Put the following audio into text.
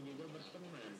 juga berteman